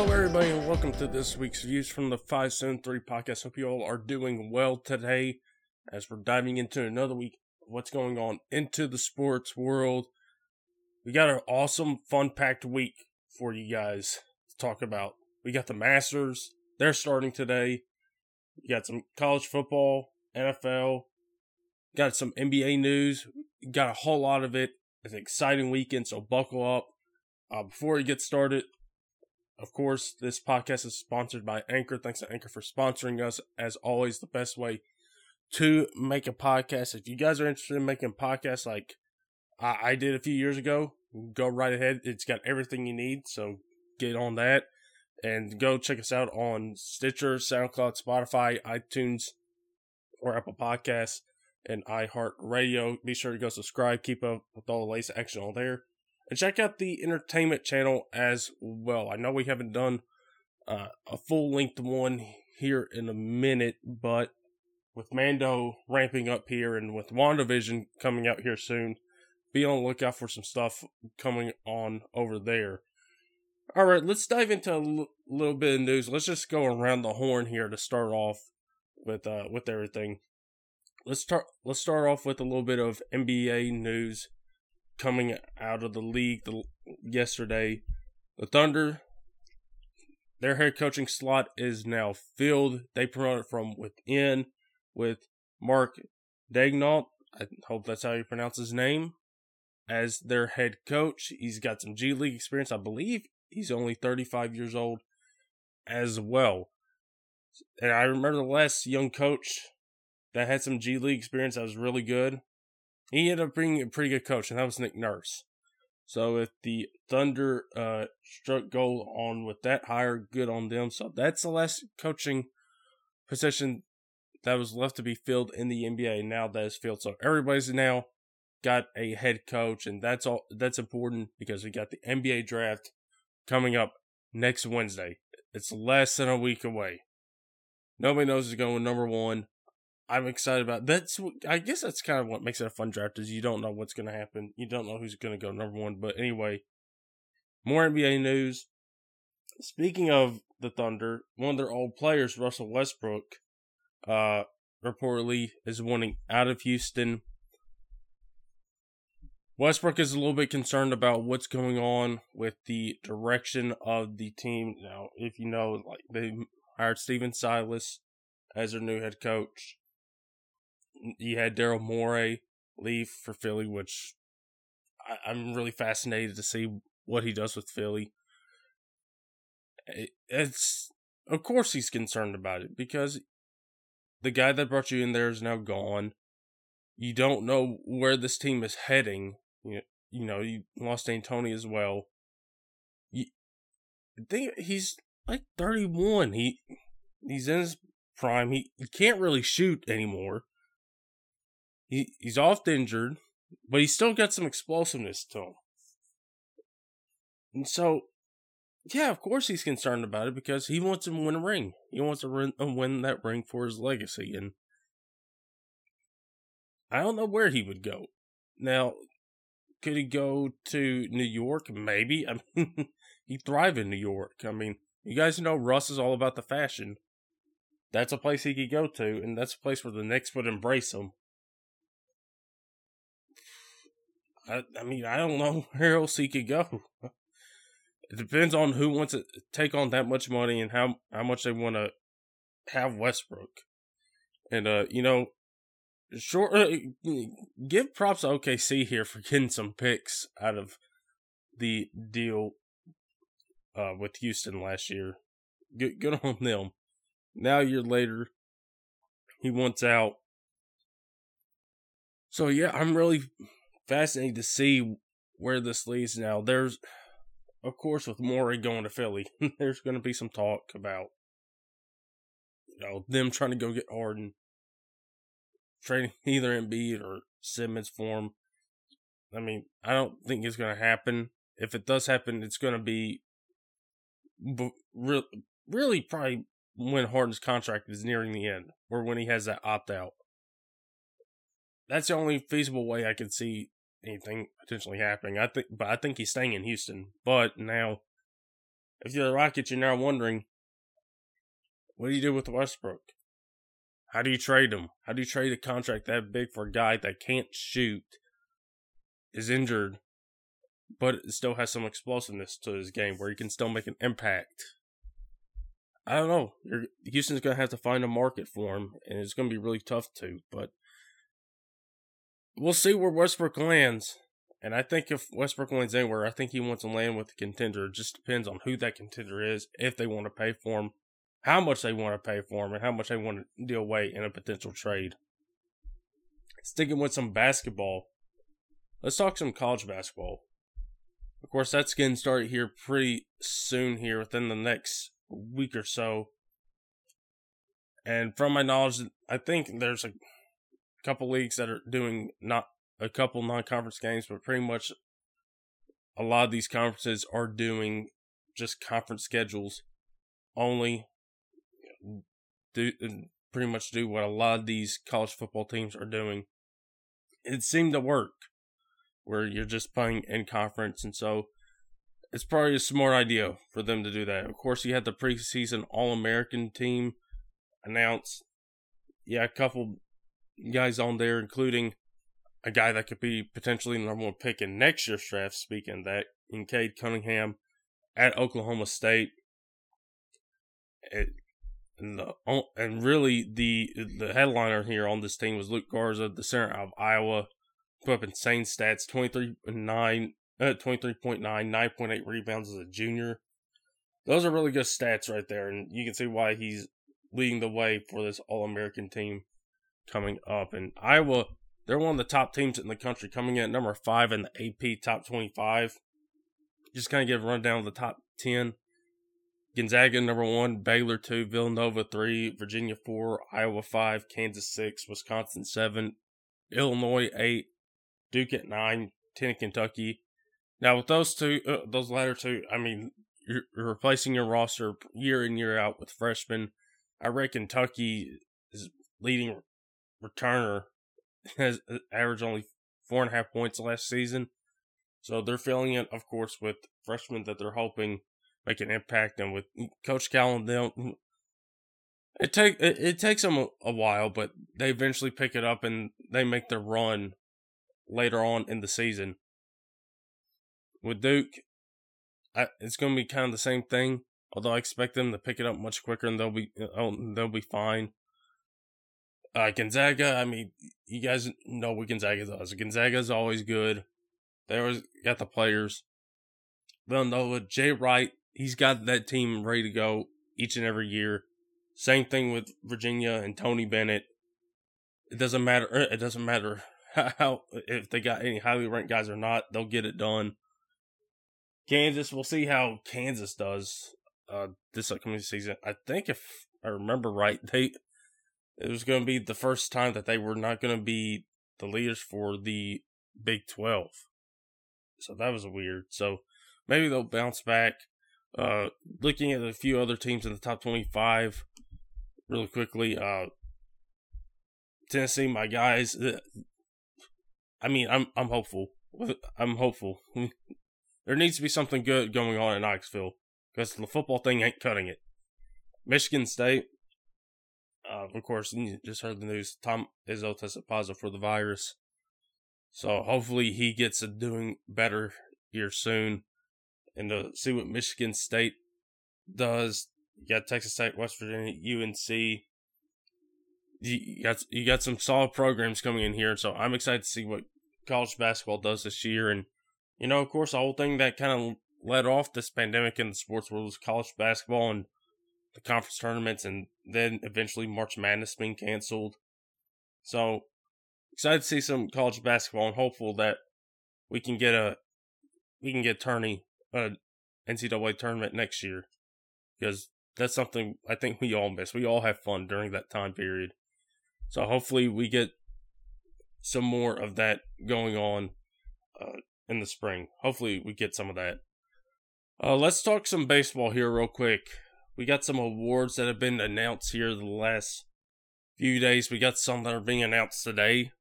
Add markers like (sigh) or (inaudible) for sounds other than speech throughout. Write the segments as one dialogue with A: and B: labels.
A: Hello, everybody, and welcome to this week's Views from the 573 podcast. Hope you all are doing well today as we're diving into another week of what's going on into the sports world. We got an awesome, fun packed week for you guys to talk about. We got the Masters, they're starting today. We got some college football, NFL, got some NBA news, got a whole lot of it. It's an exciting weekend, so buckle up. Uh, before we get started, of course, this podcast is sponsored by Anchor. Thanks to Anchor for sponsoring us. As always, the best way to make a podcast. If you guys are interested in making podcasts like I, I did a few years ago, go right ahead. It's got everything you need. So get on that and go check us out on Stitcher, SoundCloud, Spotify, iTunes, or Apple Podcasts and iHeartRadio. Be sure to go subscribe, keep up with all the latest action on there. And check out the entertainment channel as well. I know we haven't done uh, a full length one here in a minute, but with Mando ramping up here and with WandaVision coming out here soon, be on the lookout for some stuff coming on over there. All right, let's dive into a l- little bit of news. Let's just go around the horn here to start off with uh with everything. Let's start let's start off with a little bit of NBA news coming out of the league the, yesterday. The Thunder, their head coaching slot is now filled. They promoted from within with Mark Daigneault. I hope that's how you pronounce his name. As their head coach, he's got some G League experience. I believe he's only 35 years old as well. And I remember the last young coach that had some G League experience that was really good. He ended up bringing a pretty good coach, and that was Nick Nurse. So if the Thunder uh, struck gold on with that hire, good on them. So that's the last coaching position that was left to be filled in the NBA. Now that is filled, so everybody's now got a head coach, and that's all. That's important because we got the NBA draft coming up next Wednesday. It's less than a week away. Nobody knows who's going number one. I'm excited about that's. I guess that's kind of what makes it a fun draft is you don't know what's going to happen. You don't know who's going to go number one. But anyway, more NBA news. Speaking of the Thunder, one of their old players, Russell Westbrook, uh, reportedly is wanting out of Houston. Westbrook is a little bit concerned about what's going on with the direction of the team. Now, if you know, like they hired Stephen Silas as their new head coach. You had Daryl Morey leave for Philly, which I, am really fascinated to see what he does with Philly. It, it's of course he's concerned about it because the guy that brought you in there is now gone. You don't know where this team is heading. You, you know, you lost D'Antoni as well. You he's like 31. He he's in his prime. He, he can't really shoot anymore. He he's oft injured, but he's still got some explosiveness to him. And so, yeah, of course he's concerned about it because he wants to win a ring. He wants to win, uh, win that ring for his legacy, and I don't know where he would go. Now, could he go to New York? Maybe. (laughs) I mean, he thrive in New York. I mean, you guys know Russ is all about the fashion. That's a place he could go to, and that's a place where the Knicks would embrace him. I, I mean, I don't know (laughs) where else he could go. It depends on who wants to take on that much money and how how much they want to have Westbrook. And uh, you know, short uh, give props to OKC here for (laughs) getting some picks out of the deal uh, with Houston last year. Good, good on them. Now a year later, he wants out. So yeah, I'm really fascinated to see where this leads now. There's, of course, with Morey going to Philly, (laughs) there's going to be some talk about, you know, them trying to go get Harden, trading (laughs) either Embiid or Simmons for him. I mean, I don't think it's going to happen. If it does happen, it's going to be really probably when Harden's contract is nearing the end or when he has that opt out. That's the only feasible way I could see anything potentially happening. I think, but I think he's staying in Houston. But now, if you're the Rockets, you're now wondering, what do you do with Westbrook? How do you trade him? How do you trade a contract that big for a guy that can't shoot, is injured, but still has some explosiveness to his game where he can still make an impact? I don't know. Houston's going to have to find a market for him, and it's going to be really tough to. But we'll see where Westbrook lands. And I think if Westbrook lands anywhere, I think he wants to land with a contender. It just depends on who that contender is, if they want to pay for him, how much they want to pay for him, and how much they want to deal away in a potential trade. Sticking with some basketball, let's talk some college basketball. Of course, that's getting started here pretty soon here within the next week or so. And from my knowledge, I think there's a couple leagues that are doing not a couple non-conference games, but pretty much a lot of these conferences are doing just conference schedules only. Do pretty much do what a lot of these college football teams are doing. It seemed to work, where you're just playing in conference, and so it's probably a smart idea for them to do that. Of course, you had the preseason All American team announced. Yeah, a couple guys on there, including a guy that could be potentially the number one pick in next year's draft. Speaking that, in Cade Cunningham at Oklahoma State. It, and the oh, and really the the headliner here on this team was Luka Garza, the center out of Iowa, put up insane stats: twenty three nine uh, at 23.9, 9.8 rebounds as a junior. Those are really good stats right there, and you can see why he's leading the way for this All American team coming up. And Iowa, they're one of the top teams in the country, coming in at number five in the AP top 25. Just kind of give a rundown of the top 10. Gonzaga number one, Baylor two, Villanova three, Virginia four, Iowa five, Kansas six, Wisconsin seven, Illinois eight, Duke at nine, ten Kentucky, now with those two, uh, those latter two, I mean, you're, you're, replacing your roster year in year out with freshmen. I reckon Kentucky is leading returner has uh, averaged only four and a half points last season, so they're filling it, of course, with freshmen that they're hoping make an impact. And with Coach Callan, they it take it, it takes them a, a while, but they eventually pick it up and they make their run later on in the season with Duke, I, it's going to be kind of the same thing. Although I expect them to pick it up much quicker and they'll be oh, they'll be fine. Uh, Gonzaga, I mean, you guys know what Gonzaga does. Gonzaga is always good. They always got the players. Villanova, Jay Wright, he's got that team ready to go each and every year. Same thing with Virginia and Tony Bennett. It doesn't matter. It doesn't matter (laughs) how if they got any highly ranked guys or not. They'll get it done. Kansas, we'll see how Kansas does uh, this upcoming season. I think if I remember right, they it was going to be the first time that they were not going to be the leaders for the Big 12. So that was weird. So maybe they'll bounce back. Uh, looking at a few other teams in the top 25 really quickly. Uh, Tennessee, my guys. Uh, I mean, I'm I'm hopeful. I'm hopeful. (laughs) There needs to be something good going on in Knoxville because the football thing ain't cutting it. Michigan State, uh, of course, you just heard the news. Tom Izzo tested positive for the virus. So hopefully he gets doing better here soon. And to see what Michigan State does, you got Texas State, West Virginia, UNC. You got you got some solid programs coming in here, so I'm excited to see what college basketball does this year and you know, of course, the whole thing that kind of led off this pandemic in the sports world was college basketball and the conference tournaments, and then eventually March Madness being canceled. So excited to see some college basketball, and hopeful that we can get a we can get tourney a NCAA tournament next year because that's something I think we all miss. We all have fun during that time period. So hopefully we get some more of that going on uh, in the spring. Hopefully, we get some of that. Uh, let's talk some baseball here, real quick. We got some awards that have been announced here the last few days. We got some that are being announced today.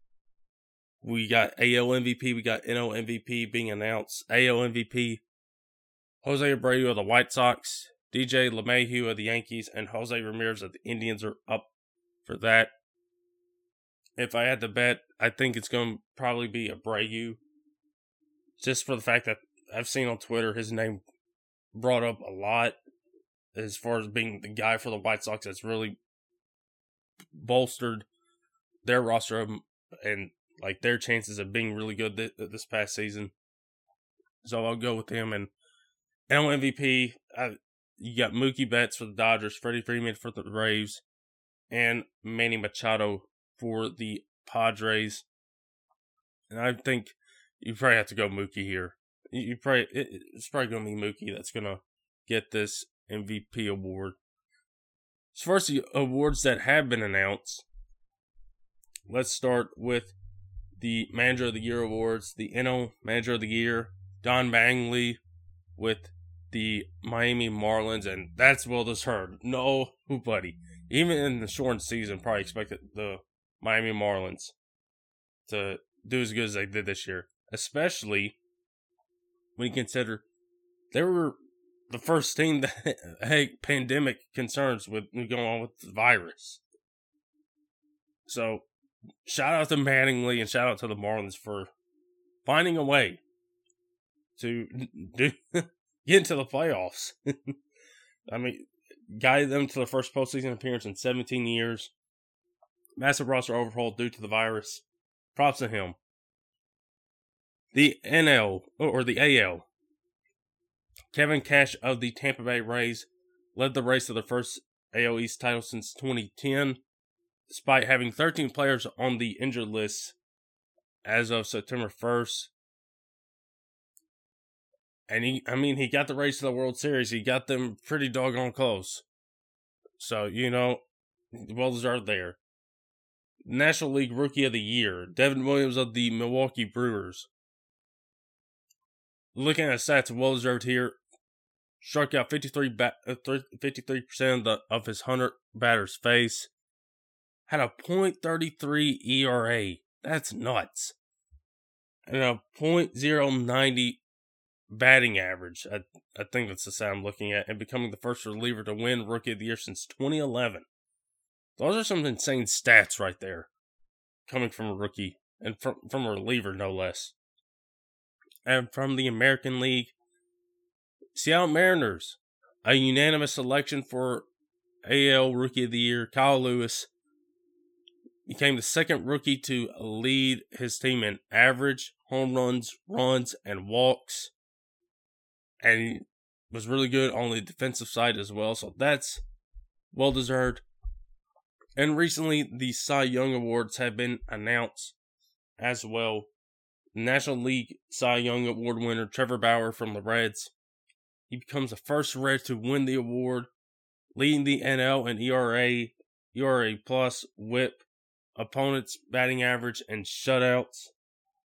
A: We got AL MVP, we got NL MVP being announced. AL MVP, Jose Abreu of the White Sox, DJ LeMahieu of the Yankees, and Jose Ramirez of the Indians are up for that. If I had to bet, I think it's going to probably be Abreu, just for the fact that I've seen on Twitter his name brought up a lot as far as being the guy for the White Sox that's really bolstered their roster and like their chances of being really good th- uh, this past season. So I'll go with him and NL MVP. I, you got Mookie Betts for the Dodgers, Freddie Freeman for the Braves, and Manny Machado for the Padres. And I think you probably have to go Mookie here. You probably it, it's probably to be Mookie that's to get this MVP award. As far as the awards that have been announced, let's start with the Manager of the Year awards. The NL Manager of the Year, Don Mattingly, with the Miami Marlins, and that's well deserved. No, (laughs) buddy. Even in the short season, probably expected the Miami Marlins to do as good as they did this year, especially when you consider they were the first team that (laughs) had pandemic concerns with going on with the virus. So, shout out to Mattingly and shout out to the Marlins for finding a way to (laughs) do get into the playoffs. (laughs) I mean, guided them to the first postseason appearance in 17 years. Massive roster overhaul due to the virus. Props to him. The NL or the AL. Kevin Cash of the Tampa Bay Rays led the Rays to the first AL East title since 2010, despite having 13 players on the injured list as of September 1st. And he, I mean, he got the Rays to the World Series. He got them pretty doggone close. So, you know, well deserved there. National League Rookie of the Year, Devin Williams of the Milwaukee Brewers. Looking at stats, well deserved here. Struck out 53 ba- 53% uh, of, the, of his 100 batters face. Had a .33 ERA. That's nuts. And a .090 batting average. I, I think that's the stat I'm looking at. And becoming the first reliever to win Rookie of the Year since 2011. Those are some insane stats right there. Coming from a rookie. And from, from a reliever, no less. And from the American League, Seattle Mariners. A unanimous selection for AL Rookie of the Year, Kyle Lewis. Became the second rookie to lead his team in average, home runs, runs, and walks and was really good on the defensive side as well. So that's well deserved. And recently, the Cy Young Awards have been announced as well. National League Cy Young Award winner Trevor Bauer from the Reds. He becomes the first Red to win the award, leading the NL in ERA, ERA plus, WHIP, opponents' batting average, and shutouts.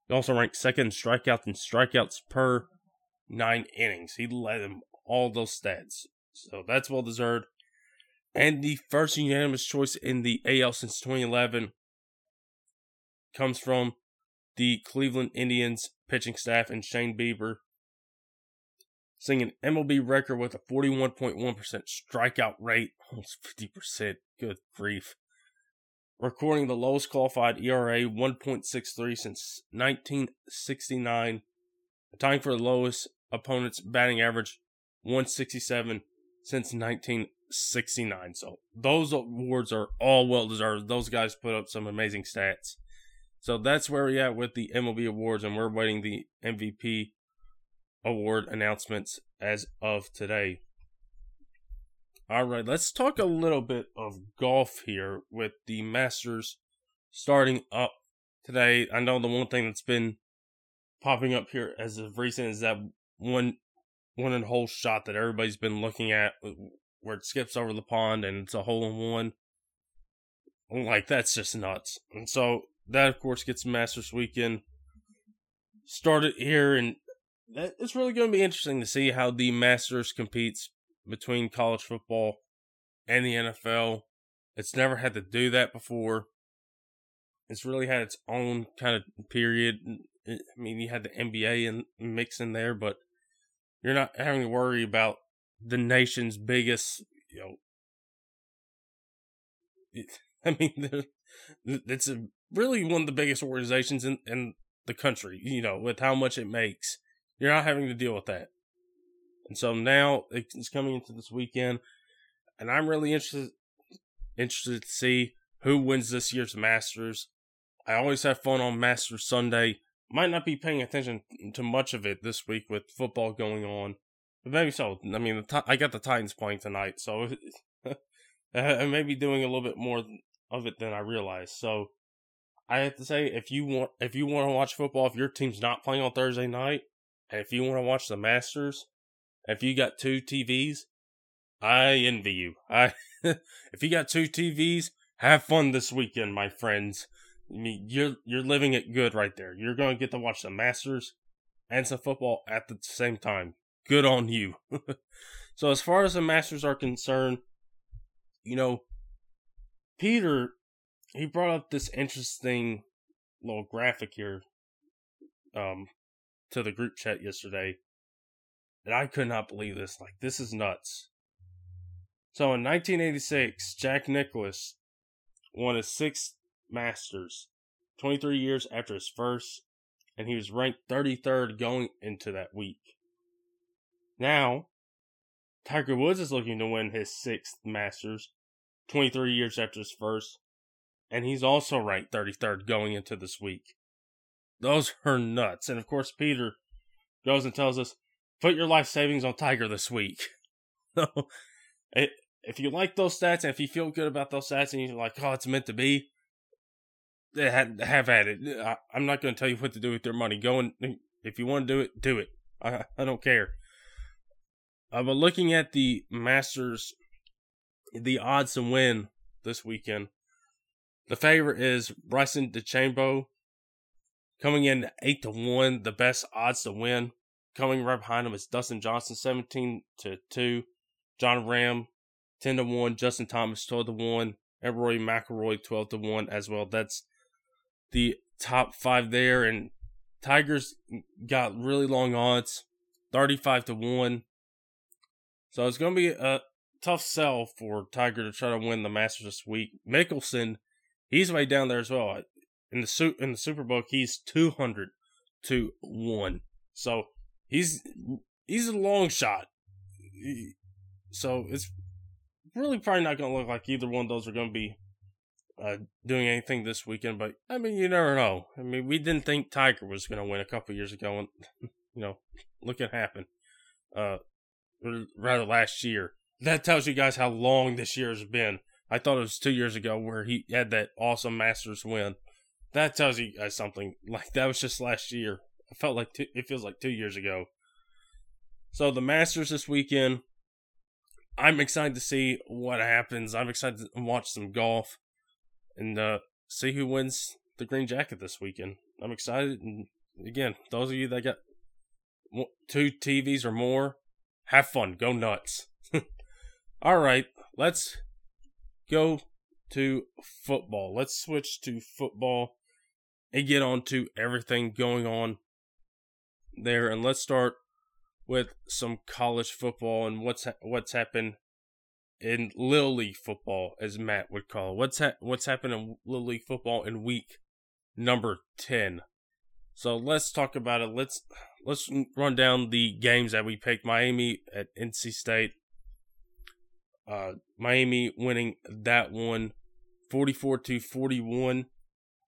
A: He also ranked second in strikeouts and strikeouts per nine innings. He led them all those stats. So that's well deserved. And the first unanimous choice in the AL since 2011 comes from the Cleveland Indians pitching staff and Shane Bieber, setting an MLB record with a 41.1% strikeout rate, almost 50%. Good grief. Recording the lowest qualified ERA, 1.63 since 1969, tying for the lowest opponent's batting average 167 since 1969. So those awards are all well deserved. Those guys put up some amazing stats. So that's where we're at with the MLB awards, and we're waiting the MVP award announcements as of today. All right, let's talk a little bit of golf here with the Masters starting up today. I know the one thing that's been popping up here as of recent is that one one and hole shot that everybody's been looking at where it skips over the pond and it's a hole in one. Like that's just nuts. And so that of course gets Masters weekend started here and it's really going to be interesting to see how the Masters competes between college football and the NFL. It's never had to do that before. It's really had its own kind of period. I mean, you had the NBA and mix in there, but You're not having to worry about the nation's biggest, you know. (laughs) I mean, it's a, really one of the biggest organizations in, in the country, you know, with how much it makes. You're not having to deal with that. And so now it's coming into this weekend, and I'm really interested interested to see who wins this year's Masters. I always have fun on Masters Sunday. Might not be paying attention to much of it this week with football going on, but maybe so. I mean, I got the Titans playing tonight, so (laughs) I may be doing a little bit more of it than I realized. So I have to say, if you want, if you want to watch football, if your team's not playing on Thursday night, if you want to watch the Masters, if you got two TVs, I envy you. I (laughs) if you got two TVs, have fun this weekend, my friends. I mean, you're you're living it good right there. You're going to get to watch the Masters and some football at the same time. Good on you. (laughs) so as far as the Masters are concerned, you know, Peter he brought up this interesting little graphic here um to the group chat yesterday. And I could not believe this. Like this is nuts. So in 1986, Jack Nicklaus won his sixth Masters, 23 years after his first, and he was ranked 33rd going into that week. Now, Tiger Woods is looking to win his sixth Masters, 23 years after his first, and he's also ranked 33rd going into this week. Those are nuts. And of course, Peter goes and tells us, put your life savings on Tiger this week. (laughs) So, if you like those stats and if you feel good about those stats and you're like, oh, it's meant to be, have at it. I, am not going to tell you what to do with your money. Go and if you want to do it, do it. I, I don't care. Uh, but looking at the Masters, the odds to win this weekend, the favorite is Bryson DeChambeau coming in eight to one. The best odds to win. Coming right behind him is Dustin Johnson, seventeen to two. Jon Rahm, ten to one. Justin Thomas, twelve to one. And Rory McIlroy, twelve to one as well. That's the top five there. And Tigers got really long odds, 35 to 1. So it's going to be a tough sell for Tiger to try to win the Masters this week. Mickelson, he's way down there as well. In the su- in the Superbook, he's 200 to 1. So he's he's a long shot. So it's really probably not going to look like either one of those are going to be uh, doing anything this weekend. But I mean, you never know. I mean, we didn't think Tiger was going to win a couple years ago, and (laughs) you know, look what happened. Uh, rather last year. That tells you guys how long this year has been. I thought it was two years ago where he had that awesome Masters win. That tells you something. (laughs) Like that was just last year. I felt like two, it feels like two years ago. So the Masters this weekend. I'm excited to see what happens. I'm excited to watch some golf and uh, see who wins the green jacket this weekend. I'm excited. And again, those of you that got two TVs or more, have fun. Go nuts. (laughs) All right, let's go to football. Let's switch to football and get on to everything going on there. And let's start with some college football and what's ha- what's happened in Little League football, as Matt would call it. What's ha- what's happened in Little League football in week number ten? So let's talk about it. Let's let's run down the games that we picked. Miami at NC State. Uh, Miami winning that one, forty-four to forty-one.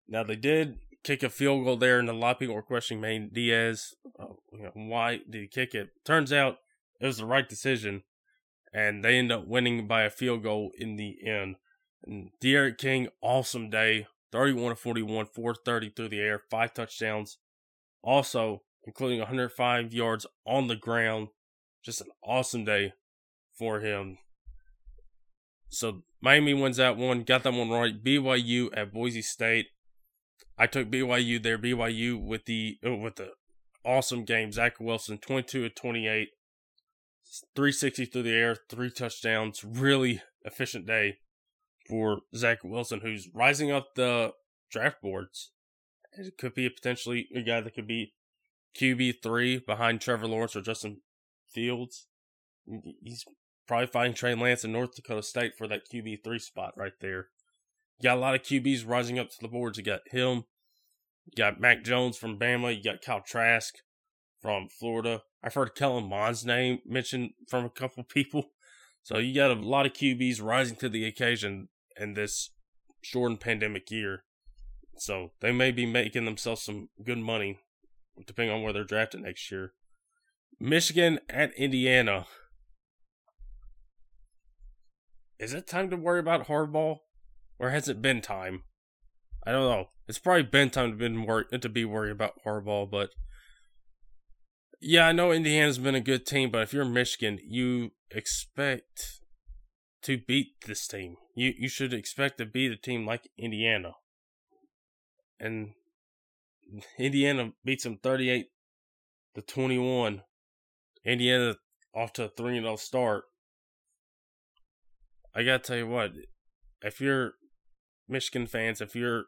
A: Now they did kick a field goal there, and a lot of people were questioning Manny Diaz. Uh, you know, why did he kick it? Turns out it was the right decision and they end up winning by a field goal in the end. And D'Eriq King, awesome day, 31 to 41, 430 through the air, five touchdowns, also including 105 yards on the ground. Just an awesome day for him. So Miami wins that one, got that one right. BYU at Boise State. I took BYU there. BYU with the uh, with the awesome game. Zach Wilson, 22 to 28, 360 through the air, three touchdowns. Really efficient day for Zach Wilson, who's rising up the draft boards. It could be a potentially a guy that could be QB three behind Trevor Lawrence or Justin Fields. He's probably fighting Trey Lance in North Dakota State for that QB three spot right there. Got a lot of QBs rising up to the boards. You got him. You got Mac Jones from Bama. You got Kyle Trask from Florida. I've heard Kellen Mond's name mentioned from a couple (laughs) people. So you got a lot of QBs rising to the occasion in this shortened pandemic year. So they may be making themselves some good money, depending on where they're drafted next year. Michigan at Indiana. Is it time to worry about Harbaugh, or has it been time? I don't know. It's probably been time to been wor- to be worried about Harbaugh, but yeah, I know Indiana's been a good team, but if you're Michigan, you expect to beat this team. You you should expect to beat a team like Indiana. And Indiana beats them 38 to 21. Indiana off to a 3 0 start. I got to tell you what, if you're Michigan fans, if you're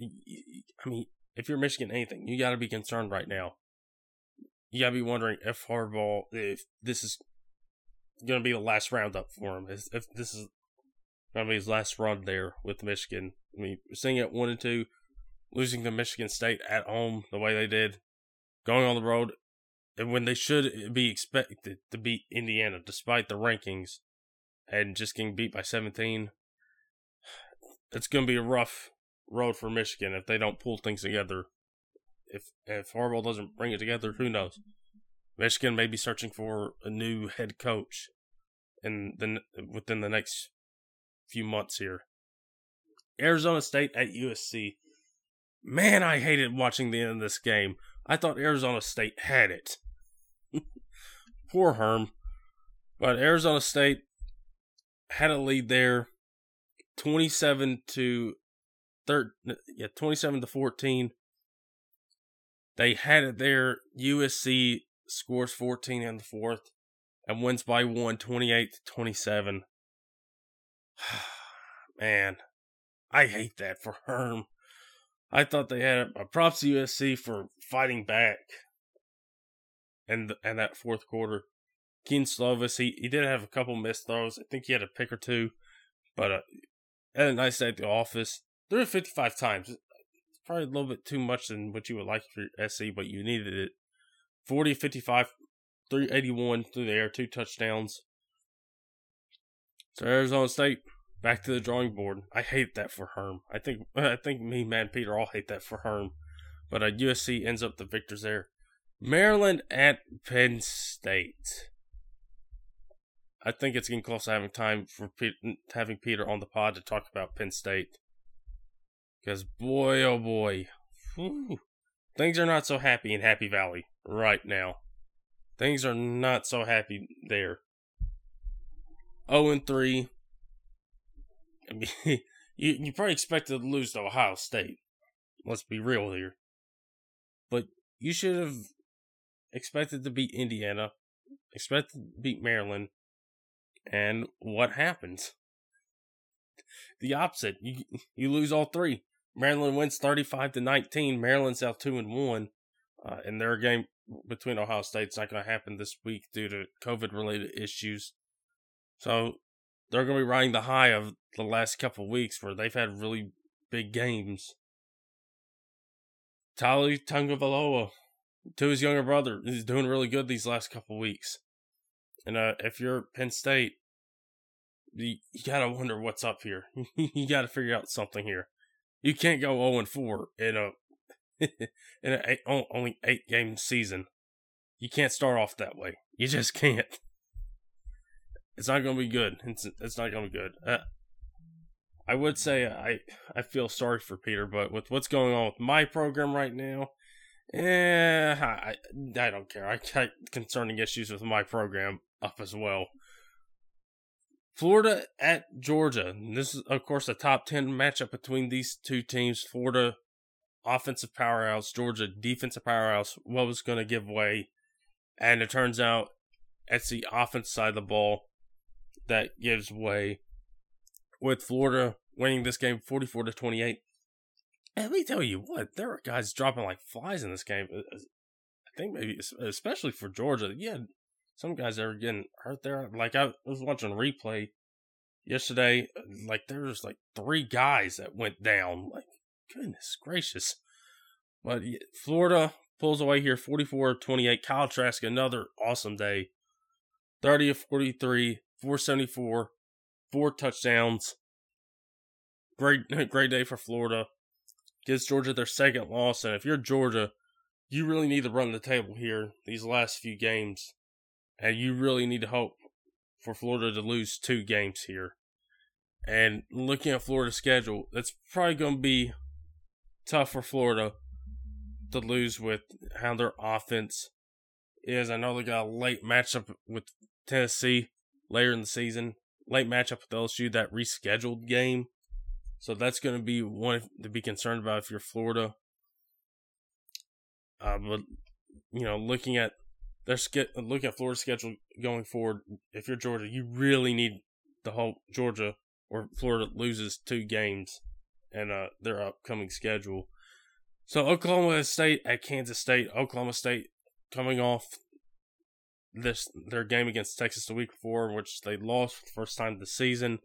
A: I mean, if you're Michigan anything, you got to be concerned right now. You got to be wondering if Harbaugh, if this is going to be the last roundup for him, if, this is going to be his last run there with Michigan. I mean, seeing it one and two, losing to Michigan State at home the way they did, going on the road, and when they should be expected to beat Indiana despite the rankings, and just getting beat by 17, it's going to be a rough road for Michigan if they don't pull things together. If if Harbaugh doesn't bring it together, who knows? Michigan may be searching for a new head coach, in the within the next few months here. Arizona State at USC. Man, I hated watching the end of this game. I thought Arizona State had it. (laughs) Poor Herm. But Arizona State had a lead there 27 to third yeah, 27 to 14. They had it there. USC scores 14 in the fourth and wins by one, 28 to 27. (sighs) Man, I hate that for Herm. I thought they had a, props to USC for fighting back and and that fourth quarter. Kedon Slovis, he, he did have a couple missed throws. I think he had a pick or two, but uh, had a nice day at the office. Threw it 55 times. It's probably a little bit too much than what you would like for SC, but you needed it. 40 55, 381 through the air, two touchdowns. So Arizona State back to the drawing board. I hate that for Herm. I think (laughs) I think me, man, Peter all hate that for Herm. But uh, USC ends up the victors there. Maryland at Penn State. I think it's getting close to having time for having Peter on the pod to talk about Penn State. Because boy, oh boy, whew, things are not so happy in Happy Valley right now. Things are not so happy there. 0 and 3. I mean, (laughs) you, you probably expected to lose to Ohio State. Let's be real here. But you should have expected to beat Indiana, expected to beat Maryland, and what happens? The opposite. You you lose all three. Maryland wins thirty five to nineteen. Maryland's out two and one, uh, and their game between Ohio State's not going to happen this week due to COVID related issues. So they're going to be riding the high of the last couple weeks where they've had really big games. Taulia Tagovailoa, to his younger brother, is doing really good these last couple weeks. And uh, if you're Penn State, you, gotta wonder what's up here. (laughs) you gotta figure out something here. You can't go 0 and 4 in a (laughs) in an eight, only eight game season. You can't start off that way. You just can't. (laughs) It's not to be good. It's it's not to be good. Uh, I would say I I feel sorry for Peter, but with what's going on with my program right now, eh, I I don't care. I got concerning issues with my program up as well. Florida at Georgia. This is, of course, a top 10 matchup between these two teams. Florida, offensive powerhouse, Georgia, defensive powerhouse. What was going to give way? And it turns out it's the offense side of the ball that gives way with Florida winning this game 44 to 28. And let me tell you what, there are guys dropping like flies in this game. Uh, uh, I think maybe especially for Georgia, yeah, some guys that are getting hurt there. Like I was watching replay yesterday, like there was like three guys that went down. Like goodness gracious. But Florida pulls away here 44-28. Kyle Trask another awesome day. 30 of 43, 474, four touchdowns. Great (laughs) great day for Florida. Gives Georgia their second loss and if you're Georgia, you really need to run the table here these last few games and you really need to hope for Florida to lose two games here. And looking at Florida's schedule, that's probably going to be tough for Florida to lose with how their offense is. I know they got a late matchup with Tennessee later in the season, late matchup with LSU, that rescheduled game. So that's going to be one to be concerned about if you're Florida. Uh, but you know, looking at their ske- look at Florida's schedule going forward. If you're Georgia, you really need to hope Georgia or Florida loses two games and uh, their upcoming schedule. So Oklahoma State at Kansas State. Oklahoma State coming off this their game against Texas the week before, which they lost for the first time of the season.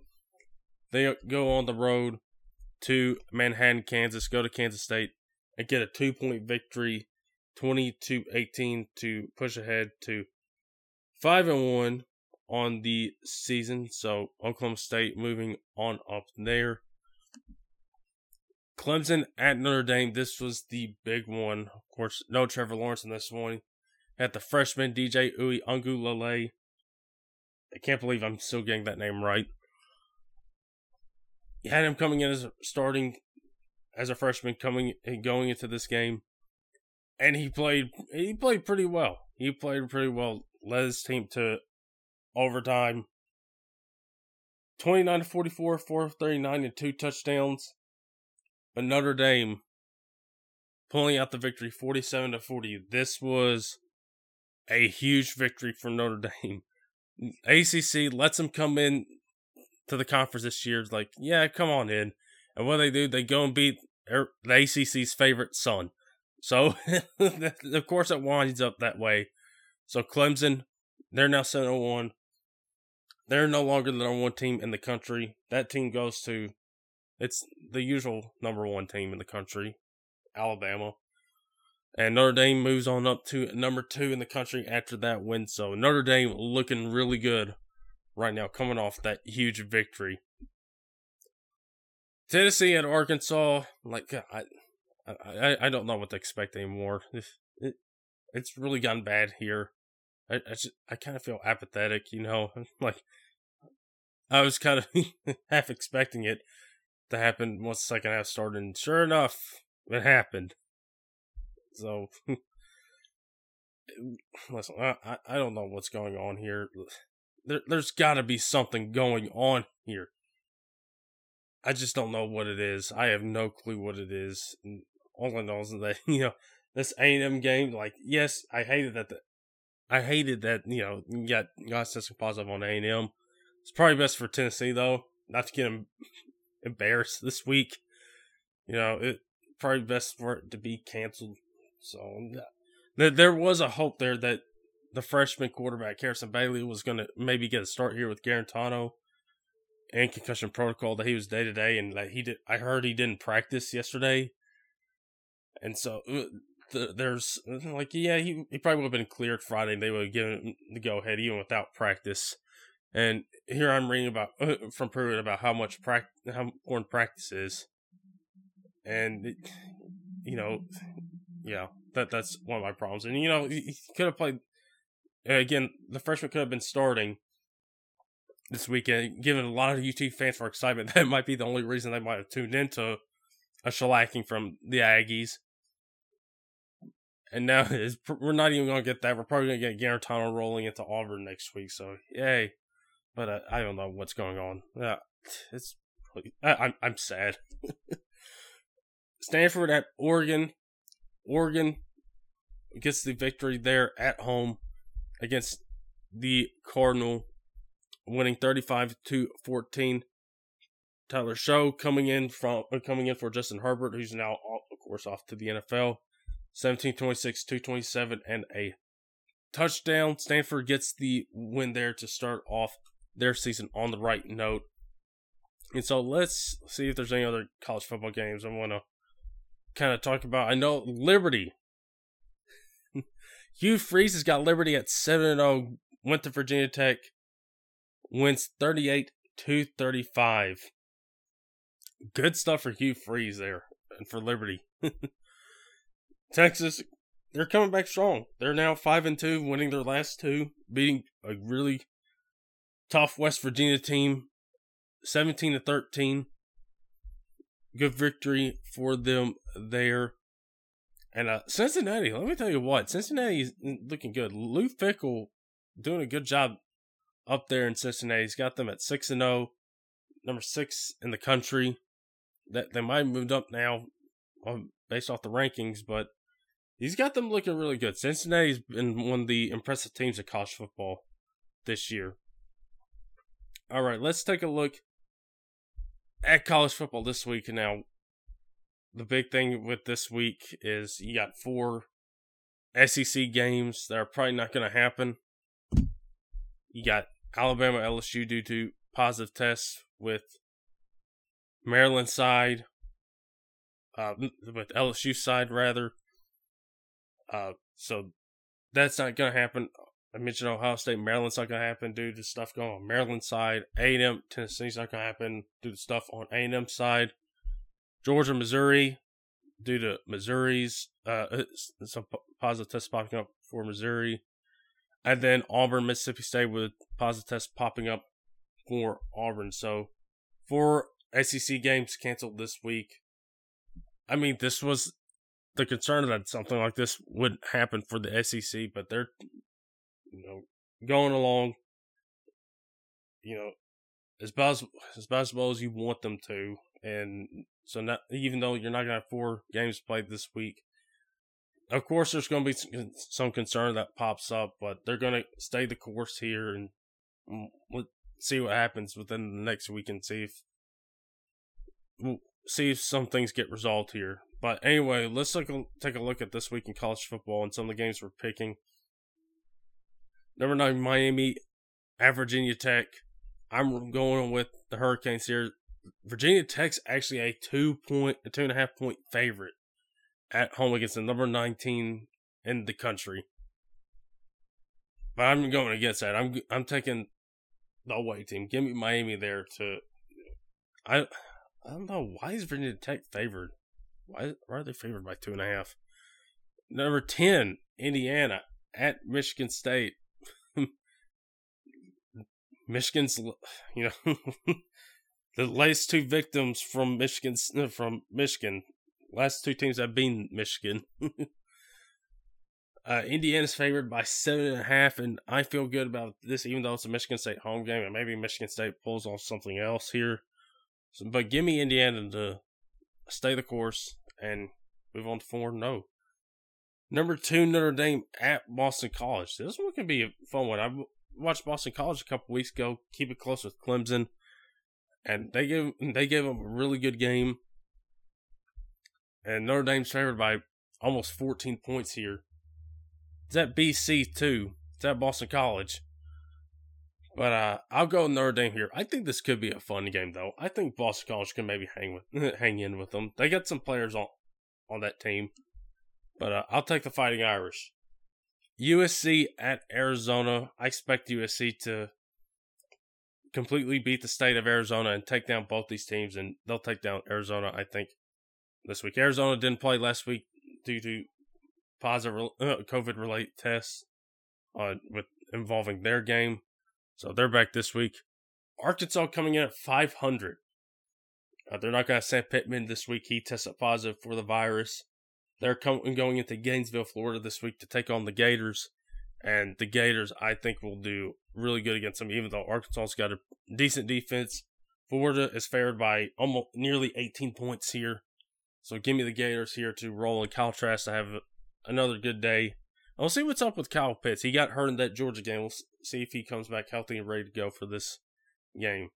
A: They go on the road to Manhattan, Kansas, go to Kansas State and get a two point victory 22 18 to push ahead to 5 and 1 on the season. So Oklahoma State moving on up there. Clemson at Notre Dame. This was the big one. Of course, no Trevor Lawrence in this one. At the freshman DJ Uiagalelei. I can't believe I'm still getting that name right. You had him coming in as starting as a freshman coming and going into this game and he played he played pretty well. He played pretty well. Led his team to overtime. 29 to 44, 439 and two touchdowns. But Notre Dame pulling out the victory 47 to 40. This was a huge victory for Notre Dame. (laughs) ACC lets them come in to the conference this year. It's like, yeah, come on in. And what they do, they go and beat er, the ACC's favorite son. So, (laughs) of course, it winds up that way. So, Clemson, they're now 7 1. They're no longer the number one team in the country. That team goes to, it's the usual number one team in the country, Alabama. And Notre Dame moves on up to number two in the country after that win. So, Notre Dame looking really good right now, coming off that huge victory. Tennessee and Arkansas, like, I I, I don't know what to expect anymore. It, it it's really gotten bad here. I I, I kind of feel apathetic, you know. (laughs) like I was kind of (laughs) half expecting it to happen once the second half started, and sure enough, it happened. So (laughs) listen, I I don't know what's going on here. There, there's got to be something going on here. I just don't know what it is. I have no clue what it is all I know is that (laughs) you know this A and M game. Like, yes, I hated that. The, I hated that you know got got testing positive on A and M. It's probably best for Tennessee though, not to get them (laughs) embarrassed this week. You know, it probably best for it to be canceled. So there, there was a hope there that the freshman quarterback Harrison Bailey was going to maybe get a start here with Guarantano and concussion protocol that he was day to day, and that he did. I heard he didn't practice yesterday and so uh, the, there's like, yeah, he, he probably would have been cleared Friday. They would have given him the go ahead even without practice. And here I'm reading about uh, from Pruitt about how much practice, how important practice is, and it, you know, yeah, that that's one of my problems. And you know, he, he could have played again. The freshman could have been starting this weekend, given a lot of UT fans for excitement. (laughs) That might be the only reason they might have tuned into a shellacking from the Aggies. And now (laughs) we're not even going to get that. We're probably going to get Guarantano rolling into Auburn next week. So, yay. But uh, I don't know what's going on. Yeah, it's I, I'm I'm sad. (laughs) Stanford at Oregon. Oregon gets the victory there at home against the Cardinal, winning 35 to 14. Tyler Shough coming in from uh, coming in for Justin Herbert, who's now of course off to the NFL. 17 26, 227, and a touchdown. Stanford gets the win there to start off their season on the right note. And so let's see if there's any other college football games I want to kind of talk about. I know Liberty. (laughs) Hugh Freeze has got Liberty at 7 0, went to Virginia Tech, wins 38 to 35. Good stuff for Hugh Freeze there and for Liberty. (laughs) Texas, they're coming back strong. They're now 5 and 2, winning their last two, beating a really tough West Virginia team 17 to 13. Good victory for them there. And uh, Cincinnati, let me tell you what, Cincinnati's looking good. Luke Fickell doing a good job up there in Cincinnati. He's got them at 6 and 0, number 6 in the country. That they might have moved up now um, based off the rankings, but he's got them looking really good. Cincinnati's been one of the impressive teams of college football this year. All right, let's take a look at college football this week. Now, the big thing with this week is you got four SEC games that are probably not going to happen. You got Alabama, LSU due to positive tests with Maryland side, uh, with LSU side rather. Uh, so that's not going to happen. I mentioned Ohio State, Maryland's not going to happen due to stuff going on Maryland side. A&M, Tennessee's not going to happen due to stuff on A&M side. Georgia, Missouri, due to Missouri's uh, uh some positive tests popping up for Missouri, and then Auburn, Mississippi State with positive tests popping up for Auburn. So, four SEC games canceled this week. I mean, this was the concern that something like this would happen for the SEC, but they're you know, going along, you know, as best as best as you want them to, and so not even though you're not gonna have four games played this week, of course there's gonna be some concern that pops up, but they're gonna stay the course here and mm, let's see what happens within the next week and see if we'll see if some things get resolved here. But anyway, let's look, take a look at this week in college football and some of the games we're picking. Number nine, Miami at Virginia Tech. I'm going with the Hurricanes here. Virginia Tech's actually a two point, a two and a half point favorite at home against the number 19 in the country. But I'm going against that. I'm I'm taking the away team. Give me Miami there to. I I don't know why is Virginia Tech favored. Why, why are they favored by two and a half? Number ten, Indiana at Michigan State. (laughs) Michigan's, you know, (laughs) the last two victims from Michigan, from Michigan, last two teams have been Michigan. (laughs) uh, Indiana's favored by seven and a half, and I feel good about this, even though it's a Michigan State home game, and maybe Michigan State pulls off something else here. So, but give me Indiana to stay the course and move on to four. No. Number two, Notre Dame at Boston College. This one can be a fun one. I watched Boston College a couple weeks ago. Keep it close with Clemson, and they gave they gave them a really good game. And Notre Dame's favored by almost 14 points here. It's at BC too. It's at Boston College. But uh, I'll go Notre Dame here. I think this could be a fun game though. I think Boston College can maybe hang with (laughs) hang in with them. They got some players on on that team. But uh, I'll take the Fighting Irish. USC at Arizona. I expect USC to completely beat the state of Arizona and take down both these teams, and they'll take down Arizona, I think, this week. Arizona didn't play last week due to positive uh, COVID related tests uh, with involving their game. So they're back this week. Arkansas coming in at 500. Uh, they're not going to Sam Pittman this week. He tested positive for the virus. They're coming going into Gainesville, Florida this week to take on the Gators, and the Gators I think will do really good against them. Even though Arkansas's got a decent defense, Florida is favored by almost nearly 18 points here. So give me the Gators here to roll, and Kyle Trask to have another good day. I'll see what's up with Kyle Pitts. He got hurt in that Georgia game. We'll see if he comes back healthy and ready to go for this game.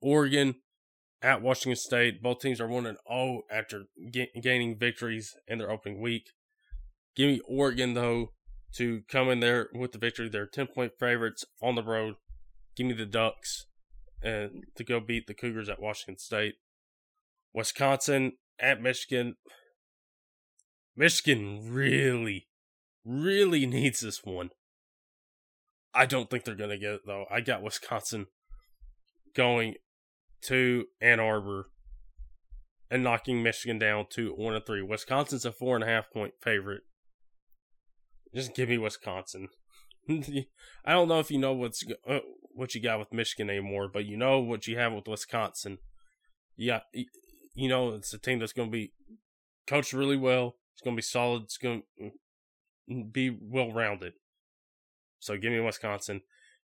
A: Oregon at Washington State. Both teams are 1 0 after ga- gaining victories in their opening week. Give me Oregon, though, to come in there with the victory. They're 10 point favorites on the road. Give me the Ducks and to go beat the Cougars at Washington State. Wisconsin at Michigan. Michigan really, really (laughs) needs this one. I don't think they're going to get it, though. I got Wisconsin going to Ann Arbor and knocking Michigan down to one and three. Wisconsin's a four and a half point favorite. Just give me Wisconsin. (laughs) I don't know if you know what's uh, what you got with Michigan anymore, but you know what you have with Wisconsin. Yeah, you know it's a team that's going to be coached really well. It's going to be solid. It's going to mm, be well rounded. So give me Wisconsin.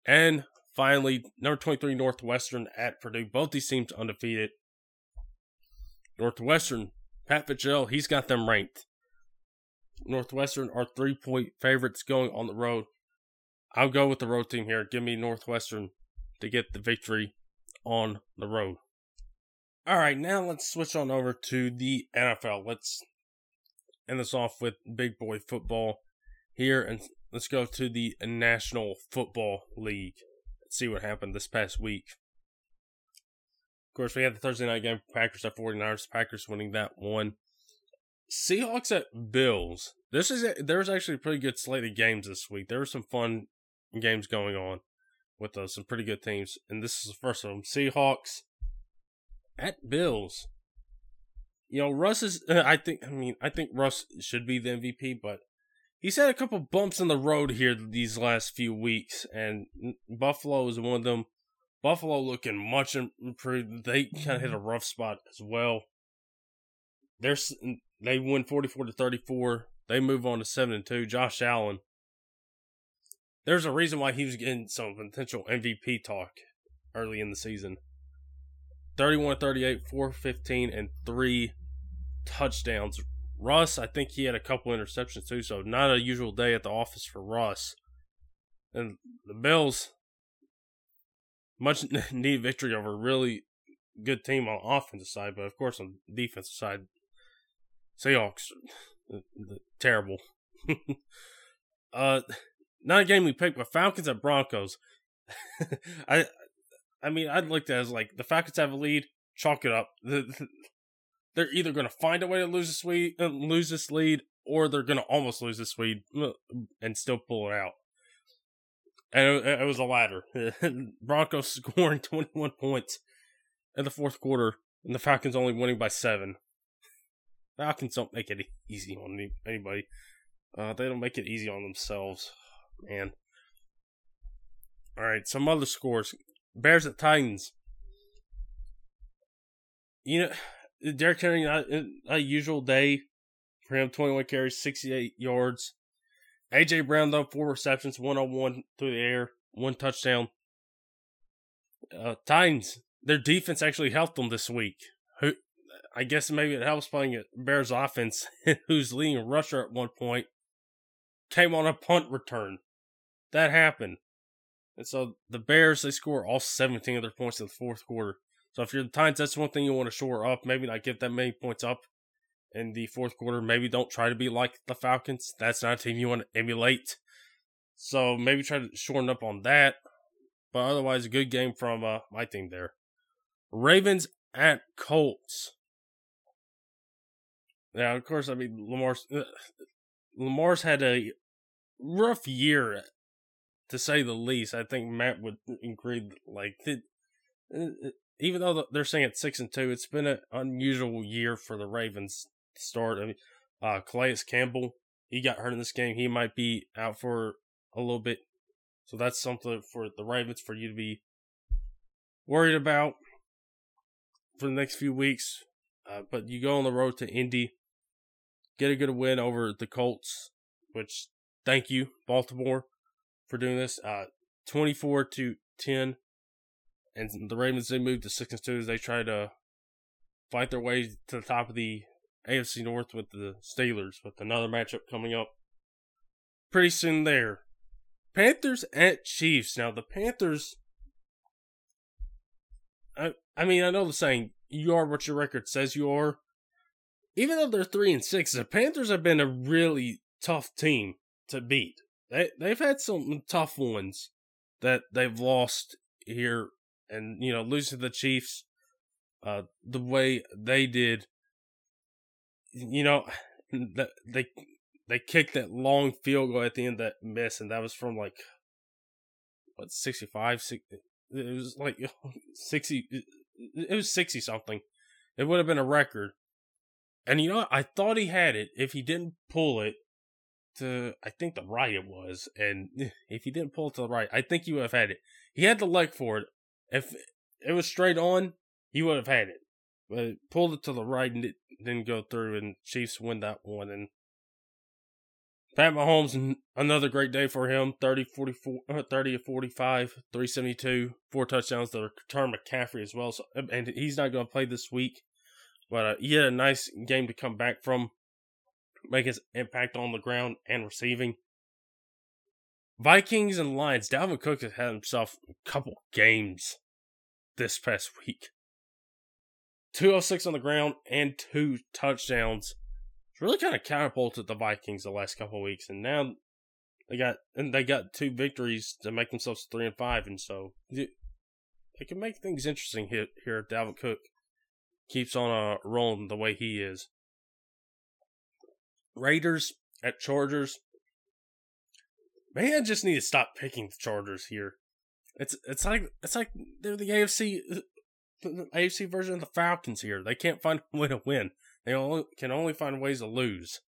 A: And finally, number 23 Northwestern at Purdue. Both these teams undefeated. Northwestern, Pat Fitzgerald, he's got them ranked. Northwestern are three point favorites going on the road. I'll go with the road team here. Give me Northwestern to get the victory on the road. All right, now let's switch on over to the NFL. Let's end this off with big boy football here and let's go to the National Football League. Let's see what happened this past week. Of course, we had the Thursday night game, Packers at 49ers, Packers winning that one. Seahawks at Bills. This is there was actually a pretty good slate of games this week. There were some fun games going on with uh, some pretty good teams, and this is the first of them. Seahawks at Bills. You know, Russ is. Uh, (laughs) I think. I mean, I think Russ should be the MVP, but he's had a couple bumps in the road here these last few weeks, and Buffalo is one of them. Buffalo looking much improved. They kind of hit a rough spot as well. There's they win forty four to thirty four. They move on to seven and two. Josh Allen. There's a reason why he was getting some potential MVP talk early in the season. 31 38, 415, and three touchdowns. Russ, I think he had a couple interceptions too, so not a usual day at the office for Russ. And the Bills, much (laughs) need victory over a really good team on offensive side, but of course on defensive side, Seahawks, terrible. (laughs) uh, not a game we picked, but Falcons and Broncos. (laughs) I, I mean, I'd look at it as like the Falcons have a lead, chalk it up. They're either going to find a way to lose this lead, uh, lose this lead, or they're going to almost lose this lead uh, and still pull it out. And it, it was a ladder. (laughs) Broncos scoring (laughs) 21 points in the fourth quarter, and the Falcons only winning by seven. Falcons don't make it easy on anybody. Uh, they don't make it easy on themselves, man. All right, some other scores. Bears at Titans. You know, Derrick Henry, a usual day for him. 21 carries, 68 yards. AJ Brown, though, four receptions, 101 through the air, one touchdown. Uh, Titans, their defense actually helped them this week. Who, I guess maybe it helps playing Bears offense, (laughs) who's leading a rusher at one point, came on a punt return. That happened. And so the Bears, they score all 17 of their points in the fourth quarter. So if you're the Titans, that's one thing you want to shore up. Maybe not give that many points up in the fourth quarter. Maybe don't try to be like the Falcons. That's not a team you want to emulate. So maybe try to shorten up on that. But otherwise, a good game from uh, my team there. Ravens at Colts. Now, of course, I mean Lamar's uh, Lamar's had a rough year, to say the least. I think Matt would agree. Like, it, even though they're saying it's six and two, it's been an unusual year for the Ravens start. I mean, uh, Calais Campbell, he got hurt in this game. He might be out for a little bit, so that's something for the Ravens for you to be worried about for the next few weeks. Uh, but you go on the road to Indy, get a good win over the Colts, which thank you, Baltimore, for doing this. Uh, 24 to 10. And the Ravens, they moved to 6 and 2 as they try to fight their way to the top of the AFC North with the Steelers, with another matchup coming up pretty soon there. Panthers at Chiefs. Now, the Panthers. I, I mean, I know the saying, you are what your record says you are, even though they're three and six, the Panthers have been a really tough team to beat. They they've had some tough ones that they've lost here, and you know losing to the Chiefs, uh, the way they did. You know, they they kicked that long field goal at the end that missed, and that was from like what 65 (laughs) 60, it was like 60 it was 60 something it would have been a record. And you know i thought he had it. If he didn't pull it to i think the right it was and (laughs) if he didn't pull it to the right i think he would have had it. He had the leg for it if it was straight on he would have had it but pulled it to the right and it didn't go through and chiefs win that one and Pat Mahomes, another great day for him 30, 44, uh, 30 45, 372, four touchdowns to return McCaffrey as well. So, and he's not going to play this week, but uh, he had a nice game to come back from, make his impact on the ground and receiving. Vikings and Lions, Dalvin Cook has had himself a couple games this past week. 206 on the ground and two touchdowns It's really kind of catapulted the Vikings the last couple weeks, and now they got and they got two victories to make themselves three and five, and so they can make things interesting here. Here, Dalvin Cook keeps on uh, rolling the way he is. Raiders at Chargers. Man, I just need to stop picking the Chargers here. It's it's like it's like they're the AFC the AFC version of the Falcons here. They can't find a way to win. They only, can only find ways to lose.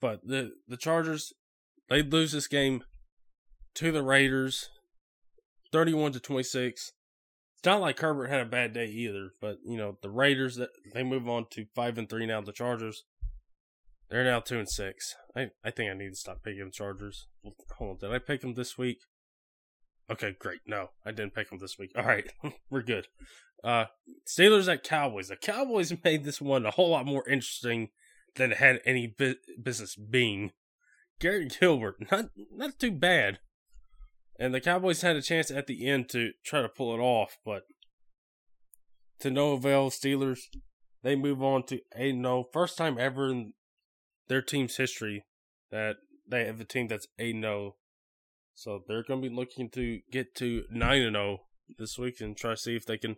A: But the the Chargers, they lose this game to the Raiders, thirty-one to twenty-six. It's not like Herbert had a bad day either, but you know the Raiders they move on to five and three now. The Chargers, they're now two and six. I I think I need to stop picking Chargers. Hold on, did I pick them this week? Okay, great. No, I didn't pick them this week. All right, (laughs) we're good. Uh, Steelers at Cowboys. The Cowboys (laughs) made this one a whole lot more interesting than it had any bu- business being. Garrett Gilbert, not not too bad, and the Cowboys had a chance at the end to try to pull it off, but to no avail. Steelers they move on to a no first time ever in their team's history that they have a team that's a-0 So they're going to be looking to get to nine and zero this week and try to see if they can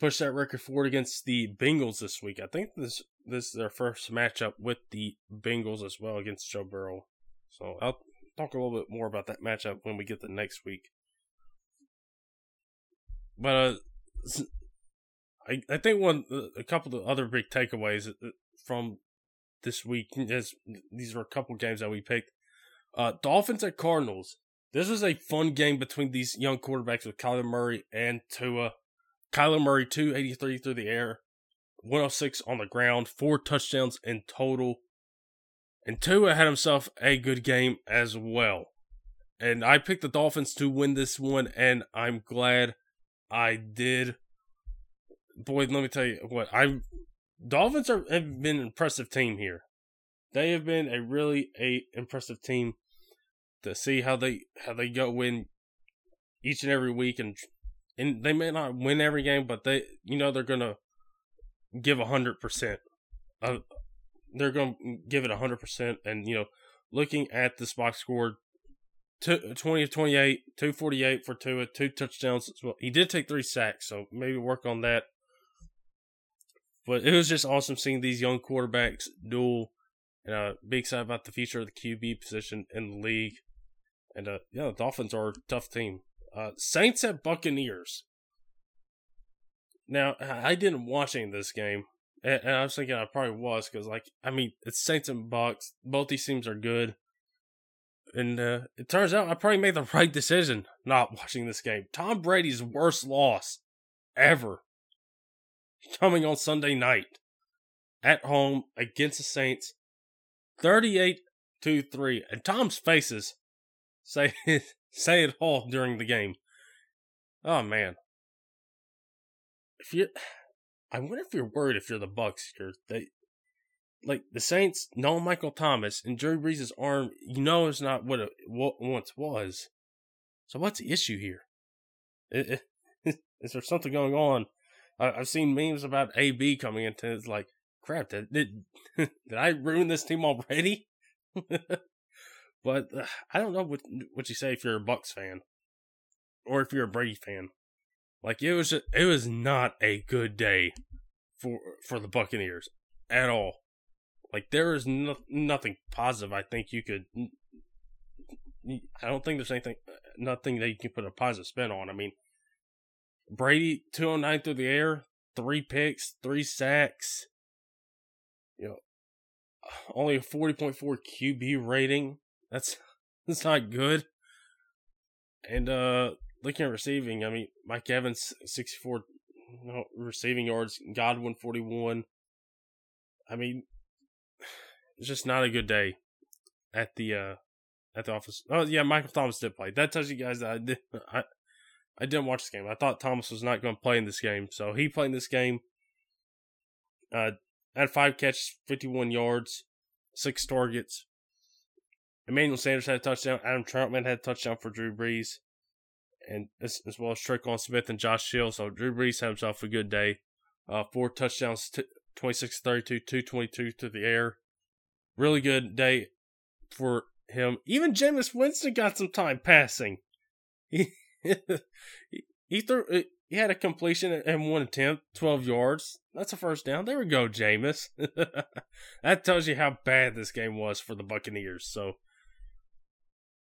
A: push that record forward against the Bengals this week. I think this this is their first matchup with the Bengals as well against Joe Burrow. So I'll talk a little bit more about that matchup when we get the next week. But uh, I I think one a couple of other big takeaways uh, from this week these are a couple games that we picked. Uh, Dolphins at Cardinals. This was a fun game between these young quarterbacks with Kyler Murray and Tua. Kyler Murray, 283 through the air, 106 on the ground, four touchdowns in total. And Tua had himself a good game as well. And I picked the Dolphins to win this one, and I'm glad I did. Boy, let me tell you what I Dolphins are have been an impressive team here. They have been a really a impressive team to see how they how they go win each and every week and and they may not win every game, but they, you know, they're gonna give a hundred percent. They're gonna give it a hundred percent, and you know, looking at this box score, two, 20 of 28, 248 for two, two touchdowns well. He did take three sacks, so maybe work on that. But it was just awesome seeing these young quarterbacks duel. And uh, be excited about the future of the QB position in the league. And uh, yeah, the Dolphins are a tough team. Uh, Saints at Buccaneers. Now, I didn't watch any of this game, and, and I was thinking I probably was because, like, I mean, it's Saints and Bucks. Both these teams are good, and uh, it turns out I probably made the (laughs) right decision not watching this game. Tom Brady's worst loss ever coming on Sunday night at home against the Saints, thirty-eight to three, and Tom's faces say (laughs) say it all during the game. Oh man. If you I wonder if you're worried if you're the Bucks here. They like the Saints know Michael Thomas and Drew Brees' arm, you know it's not what it once was. So what's the issue here? (laughs) Is there something going on? I, have seen memes about AB coming into it's like, crap, did did, (laughs) did I ruin this team already? (laughs) but uh, I don't know what what you say if you're a Bucks fan or if you're a Brady fan. Like it was just, it was not a good day for for the Buccaneers at all. Like there is no, nothing positive. I think you could. I don't think there's anything, nothing that you can put a positive spin on. I mean, Brady 209 through the air, three picks, three sacks. You know, only a 40.4 QB rating. That's (laughs) that's not good. And uh looking at receiving, I mean, Mike Evans 64 you know, receiving yards, Godwin 41. I mean, (sighs) it's just not a good day at the uh at the office. Oh yeah, Michael Thomas did play. That tells you guys that I did (laughs) I I didn't watch this game. I thought Thomas was not going to play in this game, so he played in this game. Uh, had five catches, fifty-one yards, six targets. Emmanuel Sanders had a touchdown. Adam Trautman had a touchdown for Drew Brees, and as, as well as Tre'Quan Smith and Josh Hill. So Drew Brees had himself a good day. Uh, four touchdowns, t- 26 32, 222 to the air. Really good day for him. Even Jameis Winston got some time passing. (laughs) (laughs) he threw he had a completion and one attempt, twelve yards. That's a first down. There we go, Jameis. (laughs) that tells you how bad this game was for the Buccaneers. So,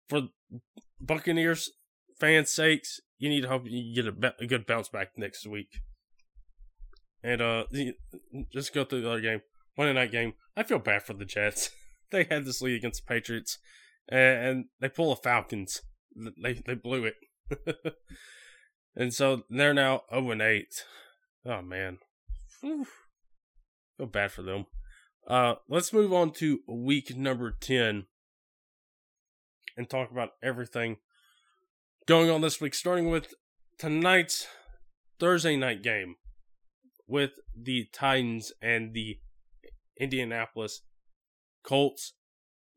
A: for Buccaneers fans' sakes, you need to hope you get a, a good bounce back next week. And uh, just go through the other game, Monday night game. I feel bad for the Jets. (laughs) they had this lead against the Patriots, and they pull the Falcons. They they blew it. (laughs) and so they're now 0 and 8. Oh man. Whew. Feel bad for them. Uh let's move on to week number 10 and talk about everything going on this week, starting with tonight's Thursday night game with the Titans and the Indianapolis Colts.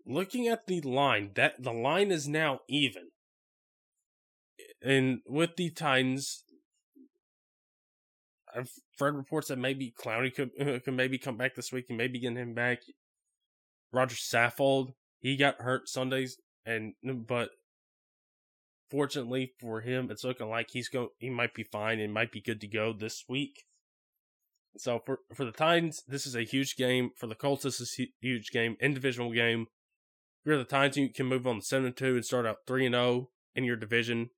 A: Looking at the line, that the line is now even and with the Titans, I've read reports that maybe Clowney could (laughs) could maybe come back this week and maybe get him back. Rodger Saffold, he got hurt Sundays, and but fortunately for him, it's looking like he's go he might be fine and might be good to go this week. So for for the Titans, this is a huge game. For the Colts, this is a huge game, individual game. If you're the Titans, you can move on to seven and two and start out three and zero oh in your division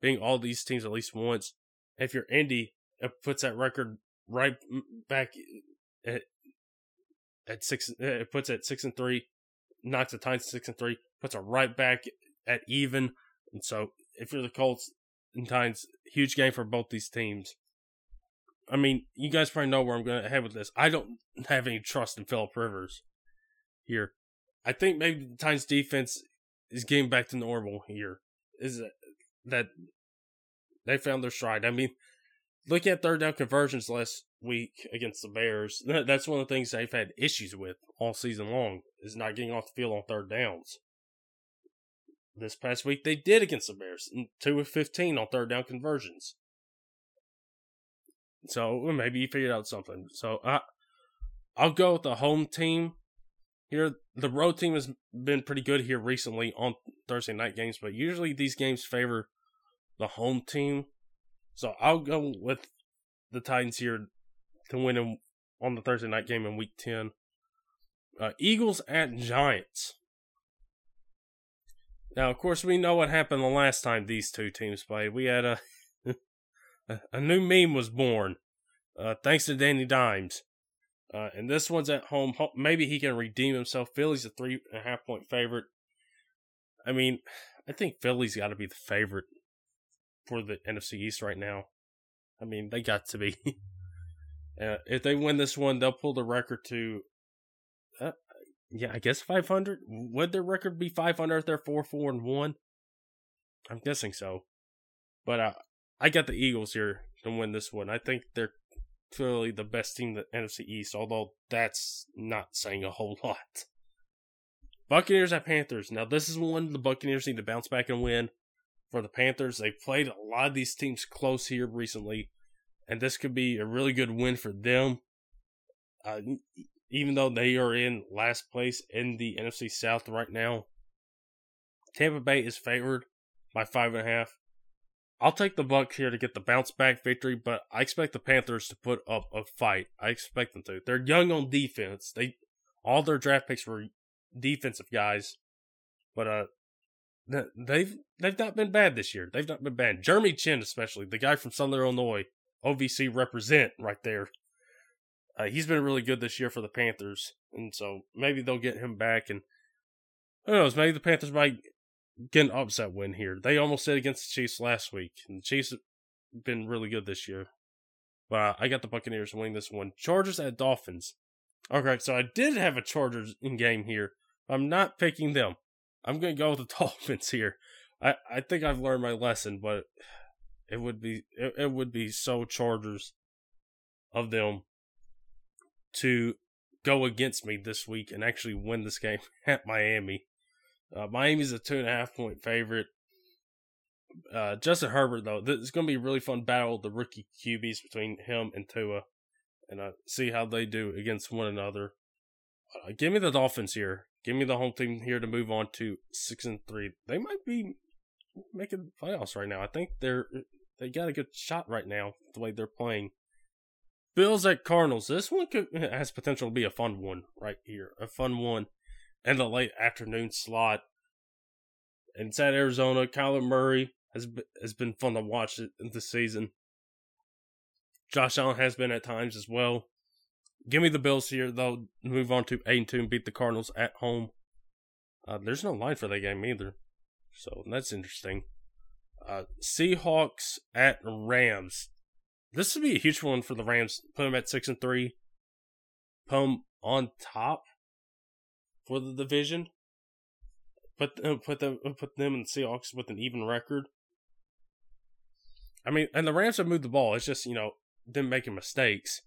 A: being all these teams at least once. If you're Indy, it puts that record right back at at six. It puts it at six and three, knocks the Titans six and three, puts it right back at even. And so, if you're the Colts and Titans, huge game for both these teams. I mean, you guys probably know where I'm going to head with this. I don't have any trust in Philip Rivers here. I think maybe the Titans defense is getting back to normal here. Is that they found their stride. I mean, look at third down conversions last week against the Bears. (laughs) That's one of the things they've had issues with all season long is not getting off the field on third downs. This past week they did against the Bears, mm, two of fifteen on third down conversions. So maybe you figured out something. So I, I'll go with the home team here. The road team has been pretty good here recently on Thursday night games, but usually these games favor the home team. So I'll go with the Titans here to win in, on the Thursday night game in Week Ten. Uh, Eagles at Giants. Now, of course, we know what happened the last time these two teams played. We had a (laughs) a new meme was born, uh, thanks to Danny Dimes. Uh, and this one's at home. Maybe he can redeem himself. Philly's a three and a half point favorite. I mean, I think Philly's got to be the favorite for the NFC East right now. I mean, they got to be. (laughs) uh, if they win this one, they'll pull the record to, uh, yeah, I guess 500. Would their record be 500 if they're 4 4 and 1? I'm guessing so. But uh, I got the Eagles here to win this one. I think they're clearly the best team in the NFC East, although that's not saying a whole (laughs) lot. Buccaneers at Panthers. Now, this is one the Buccaneers need to bounce back and win. For the Panthers, they played a lot of these teams close here recently, and this could be a really good win for them. Uh, even though they are in last place in the NFC South right now, Tampa Bay is favored by five and a half. I'll take the Bucks here to get the bounce back victory, but I expect the Panthers to put up a fight. I expect them to. They're young on defense. They all their draft picks were defensive guys, but uh, they've they've not been bad this year. They've not been bad. Jeremy Chinn, especially the guy from Southern Illinois, OVC represent right there. Uh, he's been really good this year for the Panthers, and so maybe they'll get him back. And who knows? Maybe the Panthers might get an upset win here. They almost did against the Chiefs last week, and the Chiefs have been really good this year. But I got the Buccaneers winning this one. Chargers at Dolphins. Okay, so I did have a Chargers in game here. I'm not picking them. I'm going to go with the (laughs) Dolphins here. I, I think I've learned my lesson, but it would be it, it would be so Chargers of them to go against me this week and actually win this game (laughs) at Miami. Uh, Miami's a two and a half point favorite. Uh, Justin Herbert, though, this is going to be a really fun battle the rookie QBs between him and Tua, and uh, see how they do against one another. Uh, give me the Dolphins here. Give me the home team here to move on to six and three. They might be making playoffs right now. I think they're they got a good shot right now the way they're playing. Bills at Cardinals. This one could, has potential to be a fun one right here. A fun one in the late afternoon slot. Inside Arizona. Kyler Murray has been, has been fun to watch this season. Josh Allen has been at times as well. Give me the Bills here, though. Move on to 8 and 2 and beat the Cardinals at home. Uh, there's no line for that game either. So that's interesting. Uh, Seahawks at Rams. This would be a huge one for the Rams. Put them at 6 and 3. Put them on top for the division. Put, put, them, put them and Seahawks with an even record. I mean, and the Rams have moved the ball. It's just, you know, them making mistakes.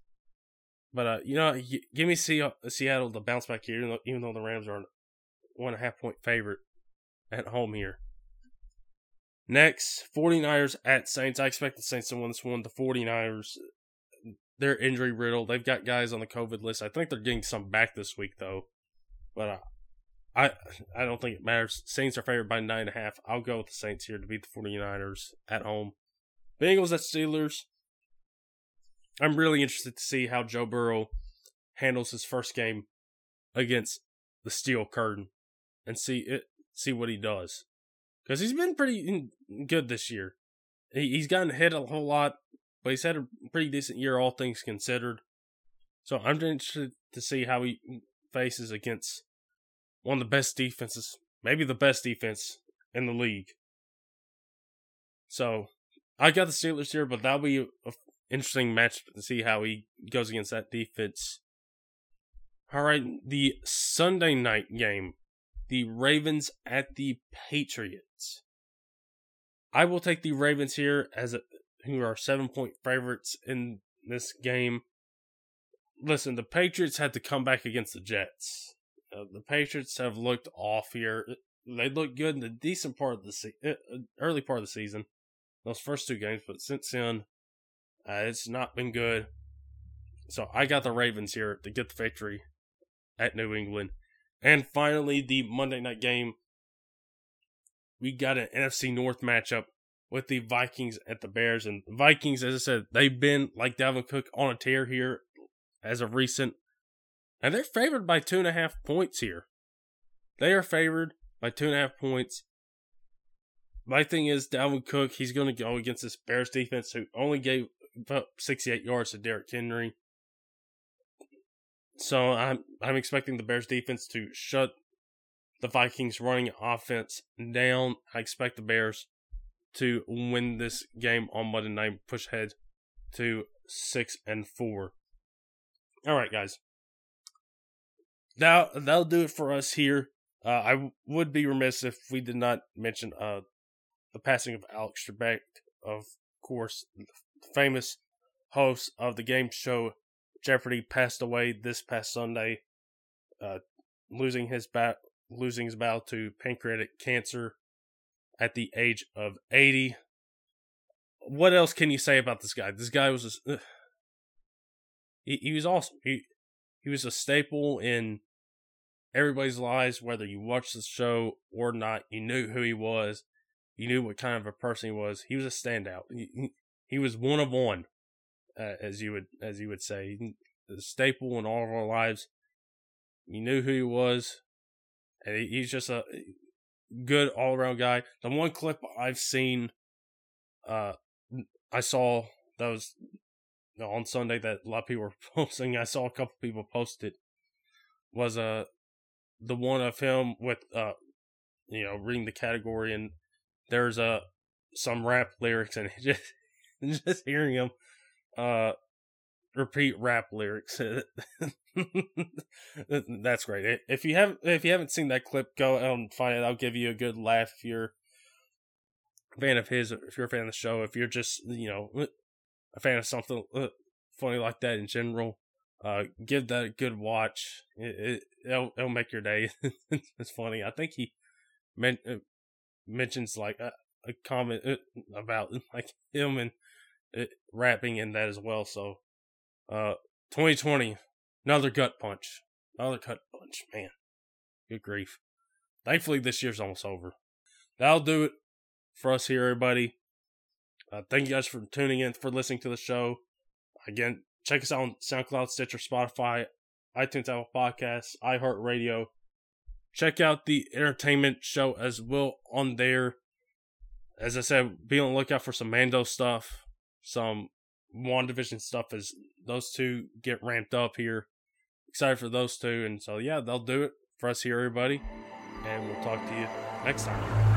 A: But uh, you know, give me Seattle to bounce back here, even though, even though the Rams are one and a half point favorite at home here. Next, 49ers at Saints. I expect the Saints to win this one. The 49ers, they're injury riddled. They've got guys on the COVID list. I think they're getting some back this week though. But uh, I I don't think it matters. Saints are favored by nine and a half. I'll go with the Saints here to beat the 49ers at home. Bengals at Steelers. I'm really interested to see how Joe Burrow handles his first game against the Steel Curtain and see it, see what he does because he's been pretty good this year. He, he's gotten hit a whole lot, but he's had a pretty decent year, all things considered. So I'm interested to see how he faces against one of the best defenses, maybe the best defense in the league. So I got the Steelers here, but that'll be an interesting match to see how he goes against that defense. All right, the Sunday night game, the Ravens at the Patriots. I will take the Ravens here as a, who are seven point favorites in this game. Listen, the Patriots had to come back against the Jets. Uh, the Patriots have looked off here. They looked good in the decent part of the se- uh, uh, early part of the season, those first two games, but since then uh, it's not been good. So I got the Ravens here to get the victory at New England. And finally, the Monday night game. We got an NFC North matchup with the Vikings at the Bears. And Vikings, as I said, they've been like Dalvin Cook on a tear here as of recent. And they're favored by two and a half points here. They are favored by two and a half points. My thing is, Dalvin Cook, he's going to go against this Bears defense who only gave about 68 yards to Derrick Henry. So I'm I'm expecting the Bears defense to shut the Vikings running offense down. I expect the Bears to win this game on Monday night, push ahead to six and four. All right, guys. Now that'll do it for us here. Uh, I would be remiss if we did not mention uh, the passing of Alex Trebek, of course, the famous host of the game show Jeopardy passed away this past Sunday, uh, losing his bat losing his battle to pancreatic cancer at the age of 80. what else can you say about this guy? This guy was a, he, he was awesome. He he was a staple in everybody's lives, whether you watched the show or not. You knew who he was. You knew what kind of a person he was. He was a standout. He, he, was one of one, uh, as you would as you would say, the staple in all of our lives. You knew who he was, and he, he's just a good all around guy. The one clip I've seen, uh, I saw that was on Sunday that a lot of people were (laughs) posting. I saw a couple people post it. Was uh the one of him with uh you know reading the category and there's a uh, some rap lyrics and (laughs) just just hearing him uh repeat rap lyrics (laughs) that's great if you have if you haven't seen that clip go and find it i'll give you a good laugh if you're fan of his if you're a fan of the show if you're just you know a fan of something uh, funny like that in general uh give that a good watch it, it will it'll make your day (laughs) it's funny i think he meant uh, mentions like a, a comment uh, about (laughs) like him and uh, rapping in that as well. So, uh, 2020, another gut punch, another gut punch, man. Good grief. Thankfully, this year's almost over. That'll do it for us here, everybody. Uh, thank you guys for tuning in, for listening to the show. Again, check us out on SoundCloud, Stitcher, Spotify, iTunes, Apple Podcasts, iHeartRadio, check out the entertainment show as well on there. As I said, be on the lookout for some Mando stuff, some WandaVision stuff as those two get ramped up here. Excited for those two. And so, yeah, they'll do it for us here, everybody. And we'll talk to you next time.